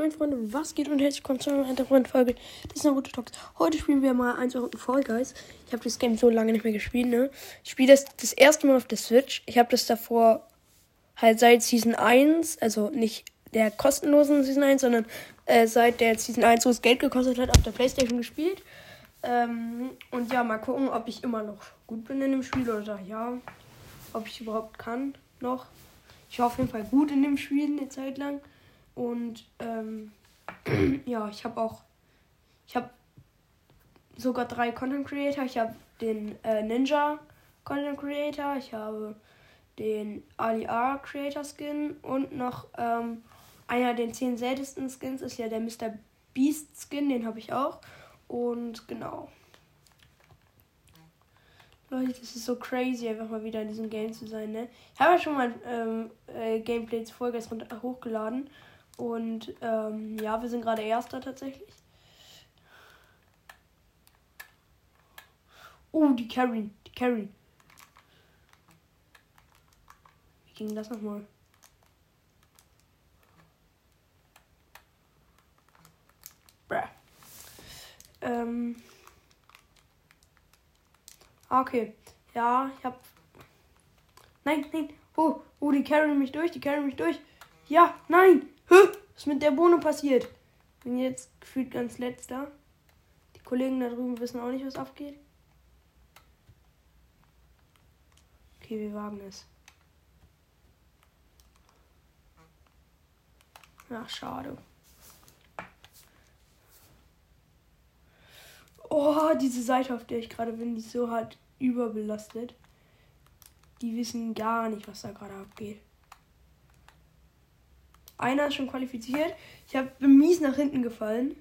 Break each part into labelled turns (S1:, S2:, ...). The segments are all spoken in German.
S1: Moin Freunde, was geht und herzlich willkommen zu einer weiteren Folge. Eine gute Talks. Heute spielen wir mal eins Euro Fall Guys. Ich habe das Game so lange nicht mehr gespielt, ne? Ich spiele das das erste Mal auf der Switch. Ich habe das davor halt seit Season 1, also nicht der kostenlosen Season 1, sondern äh, seit der Season 1, wo es Geld gekostet hat, auf der Playstation gespielt. Ähm, und ja, mal gucken, ob ich immer noch gut bin in dem Spiel oder ja, ob ich überhaupt kann noch. Ich war auf jeden Fall gut in dem Spiel eine Zeit lang. Und ähm, ja, ich habe auch, ich habe sogar drei Content Creator. Ich habe den äh, Ninja Content Creator, ich habe den Ali R Creator Skin und noch ähm, einer der zehn seltensten Skins ist ja der Mr. Beast Skin, den habe ich auch. Und genau. Leute, das ist so crazy, einfach mal wieder in diesem Game zu sein, ne? Ich habe ja schon mal ähm, äh, Gameplays vorgestern hochgeladen. Und ähm, ja, wir sind gerade Erster tatsächlich. Oh, die Carry. Die Carry. Wie ging das nochmal? Bruh. Ähm. Ah, okay. Ja, ich hab. Nein, nein. Oh, oh, die carry mich durch, die carry mich durch. Ja, nein. Hä? Was ist mit der Bohne passiert? Bin jetzt gefühlt ganz letzter. Die Kollegen da drüben wissen auch nicht, was abgeht. Okay, wir wagen es. Ach, schade. Oh, diese Seite, auf der ich gerade bin, die ist so hart überbelastet. Die wissen gar nicht, was da gerade abgeht. Einer ist schon qualifiziert. Ich hab, bin mies nach hinten gefallen.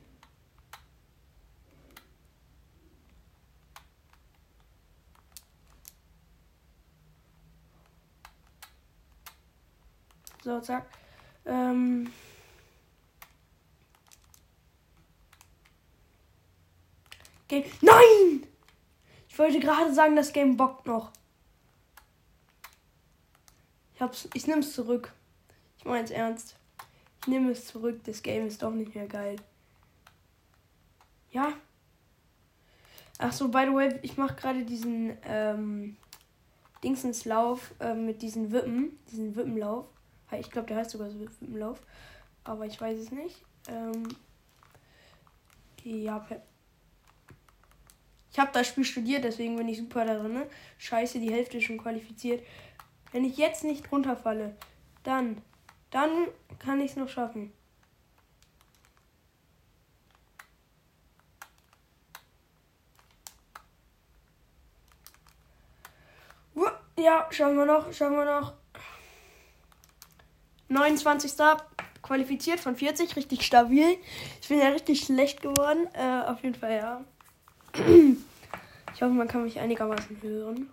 S1: So, zack. Ähm Game. Nein! Ich wollte gerade sagen, das Game bockt noch. Ich hab's. Ich nehm's zurück. Ich mein's ernst. Ich nehme es zurück. Das Game ist doch nicht mehr geil. Ja. Ach so, by the way, ich mache gerade diesen ähm, Dingsenslauf äh, mit diesen Wippen, diesen Wippenlauf. Ich glaube, der heißt sogar so Wippenlauf, aber ich weiß es nicht. Ähm, ja, ich habe das Spiel studiert, deswegen bin ich super darin. Scheiße, die Hälfte ist schon qualifiziert. Wenn ich jetzt nicht runterfalle, dann dann kann ich es noch schaffen. Ja, schauen wir noch, schauen wir noch. 29. qualifiziert von 40, richtig stabil. Ich bin ja richtig schlecht geworden. Äh, auf jeden Fall, ja. Ich hoffe, man kann mich einigermaßen hören.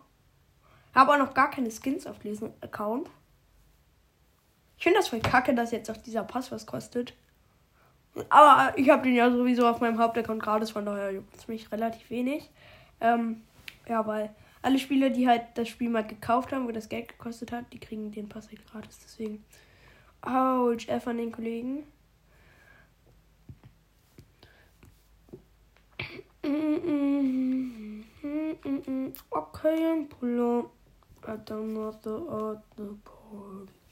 S1: Habe auch noch gar keine Skins auf diesem Account. Ich finde das voll kacke, dass jetzt auch dieser Pass was kostet. Aber ich habe den ja sowieso auf meinem Hauptaccount gratis, von daher juckt es mich relativ wenig. Ähm, ja, weil alle Spieler, die halt das Spiel mal gekauft haben, wo das Geld gekostet hat, die kriegen den Pass halt gratis. Deswegen. Ouch, F an den Kollegen. Okay, pull up at another other party.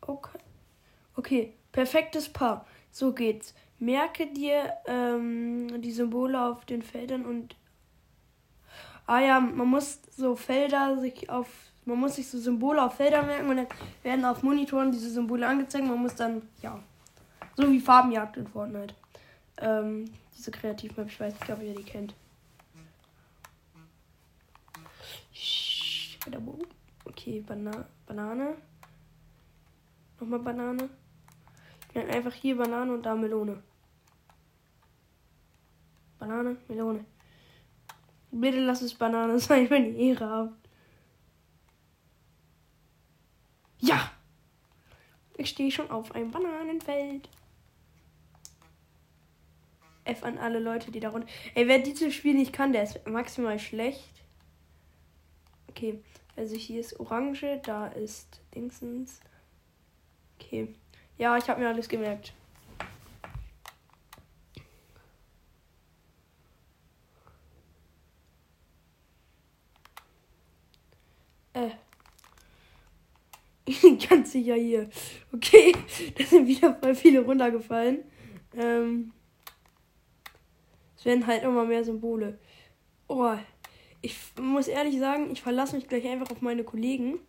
S1: Okay. Okay, perfektes Paar. So geht's. Merke dir ähm, die Symbole auf den Feldern und. Ah ja, man muss so Felder sich auf. Man muss sich so Symbole auf Feldern merken und dann werden auf Monitoren diese Symbole angezeigt. Man muss dann, ja. So wie Farbenjagd in Fortnite. Ähm, diese Kreativmap, ich weiß nicht, ob ihr die kennt. Okay, Bana Banane. Nochmal Banane. Ich nenne einfach hier Banane und da Melone. Banane, Melone. Bitte lass es Banane sein, wenn ihr Ehre habt. Ja! Ich stehe schon auf einem Bananenfeld. F an alle Leute, die da runter. Ey, wer dieses Spiel nicht kann, der ist maximal schlecht. Okay, also hier ist Orange, da ist Dingsens. Okay. Ja, ich habe mir alles gemerkt. Äh. Ganz sicher hier. Okay, da sind wieder voll viele runtergefallen. Ähm. Werden halt immer mehr Symbole. Oh, ich muss ehrlich sagen, ich verlasse mich gleich einfach auf meine Kollegen.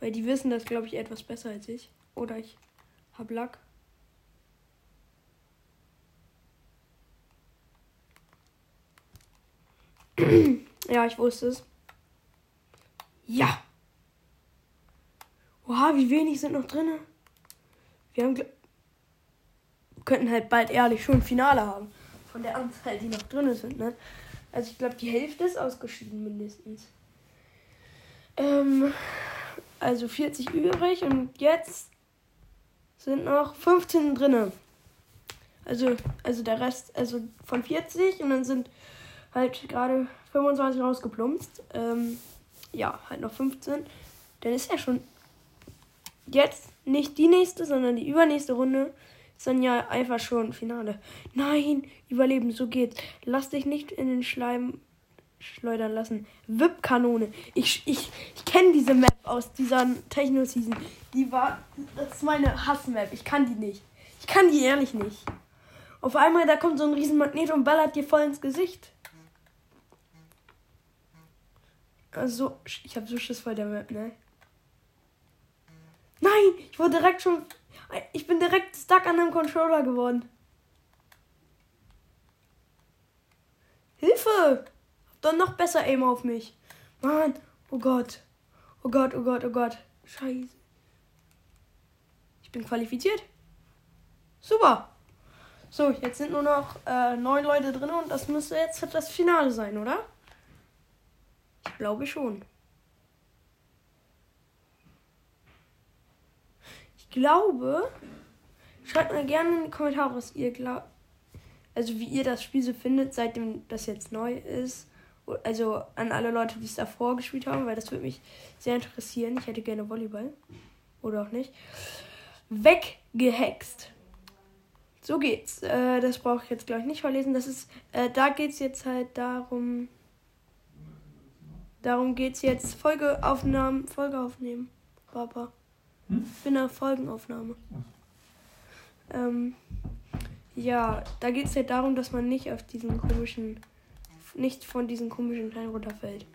S1: Weil die wissen das, glaube ich, etwas besser als ich. Oder ich hab Lack. ja, ich wusste es. Ja. Oha, wie wenig sind noch drin? Wir haben könnten halt bald ehrlich schon Finale haben. Von der Anzahl, die noch drin sind, ne? Also ich glaube, die Hälfte ist ausgeschieden mindestens. Ähm, also 40 übrig und jetzt sind noch 15 drinne. Also, also der Rest, also von 40 und dann sind halt gerade 25 rausgeplumpst. Ähm, ja, halt noch 15. Dann ist ja schon jetzt nicht die nächste, sondern die übernächste Runde dann ja einfach schon Finale. Nein, überleben, so geht's. Lass dich nicht in den Schleim schleudern lassen. VIP-Kanone. Ich, ich, ich kenne diese Map aus dieser Techno-Season. Die war. Das ist meine Hass-Map. Ich kann die nicht. Ich kann die ehrlich nicht. Auf einmal, da kommt so ein riesen Magnet und ballert dir voll ins Gesicht. Also, ich habe so Schiss vor der Map, ne? Nein, ich wurde direkt schon. Ich bin direkt stuck an einem Controller geworden. Hilfe! Dann noch besser Aim auf mich. Mann, oh Gott. Oh Gott, oh Gott, oh Gott. Scheiße. Ich bin qualifiziert. Super. So, jetzt sind nur noch äh, neun Leute drin und das müsste jetzt das Finale sein, oder? Ich glaube schon. Glaube. Schreibt mir gerne in die Kommentare, was ihr glaubt. Also wie ihr das Spiel so findet, seitdem das jetzt neu ist. Also an alle Leute, die es davor gespielt haben, weil das würde mich sehr interessieren. Ich hätte gerne Volleyball. Oder auch nicht. Weggehext. So geht's. Äh, das brauche ich jetzt, glaube ich, nicht verlesen. Das ist, äh, da geht's jetzt halt darum. Darum geht's jetzt. Folgeaufnahmen, Folge aufnehmen. Papa. Hm? Ich bin eine Folgenaufnahme. Ähm, ja, da geht's halt darum, dass man nicht auf diesen komischen nicht von diesen komischen Teilen runterfällt.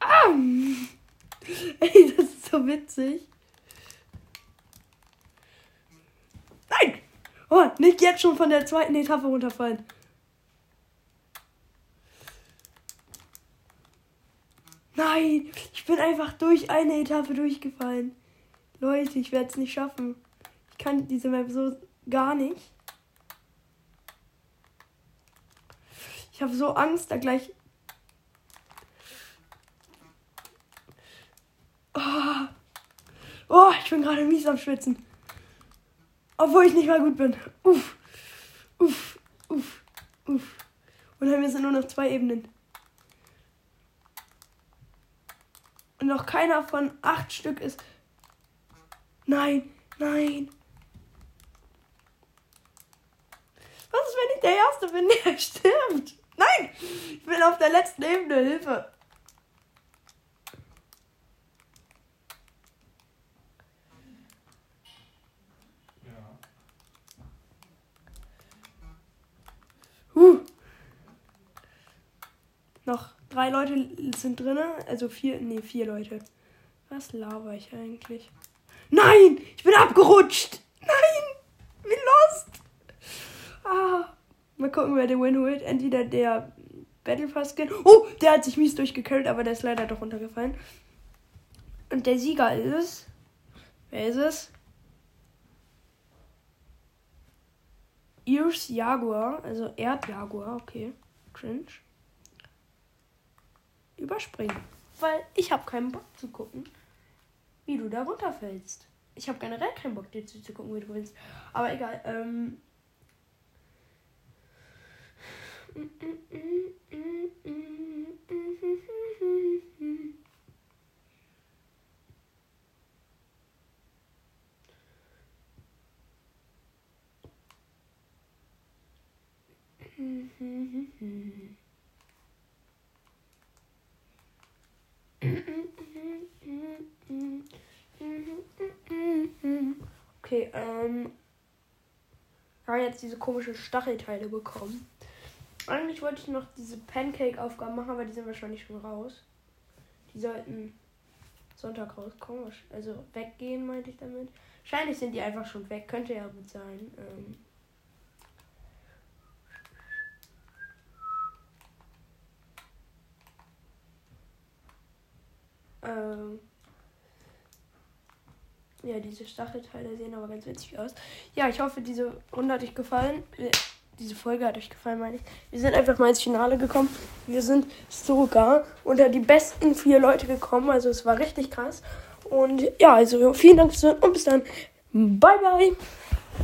S1: Ah! Ey, das ist so witzig. Nein! Oh, nicht jetzt schon von der zweiten Etappe runterfallen. Nein, ich bin einfach durch eine Etappe durchgefallen. Leute, ich werde es nicht schaffen. Ich kann diese Map so gar nicht. Ich habe so Angst, da gleich. Oh, oh ich bin gerade mies am Schwitzen. Obwohl ich nicht mal gut bin. Uff. Uff. Uff. Uff. Und dann sind nur noch zwei Ebenen. Und noch keiner von acht Stück ist. Nein, nein. Was ist, wenn ich der Erste bin, der stirbt? Nein! Ich bin auf der letzten Ebene. Hilfe! Drei Leute sind drin, also vier, nee, vier Leute. Was laber ich eigentlich? Nein, ich bin abgerutscht. Nein, wie lost. Ah. Mal gucken, wer den Win holt. Entweder der Battle Pass Skin. Oh, der hat sich mies durchgekillt, aber der ist leider doch runtergefallen. Und der Sieger ist. Wer ist es? Ears Jaguar, also Erdjaguar, okay. Cringe. Überspringen. Weil ich habe keinen Bock zu gucken, wie du da runterfällst. ich habe generell keinen Bock, dir zuzugucken, wie du gewinnst. Aber egal. Ähm. Okay, ähm. Wir haben jetzt diese komischen Stachelteile bekommen. Eigentlich wollte ich noch diese Pancake-Aufgaben machen, aber die sind wahrscheinlich schon raus. Die sollten Sonntag rauskommen. Also weggehen, meinte ich damit. Wahrscheinlich sind die einfach schon weg. Könnte ja gut sein. Ähm ähm ja, diese Stachelteile sehen aber ganz witzig aus. Ja, ich hoffe, diese Runde hat euch gefallen. Äh, diese Folge hat euch gefallen, meine ich. Wir sind einfach mal ins Finale gekommen. Wir sind sogar unter die besten vier Leute gekommen. Also es war richtig krass. Und ja, also vielen Dank fürs Zuhören und bis dann. Bye, bye.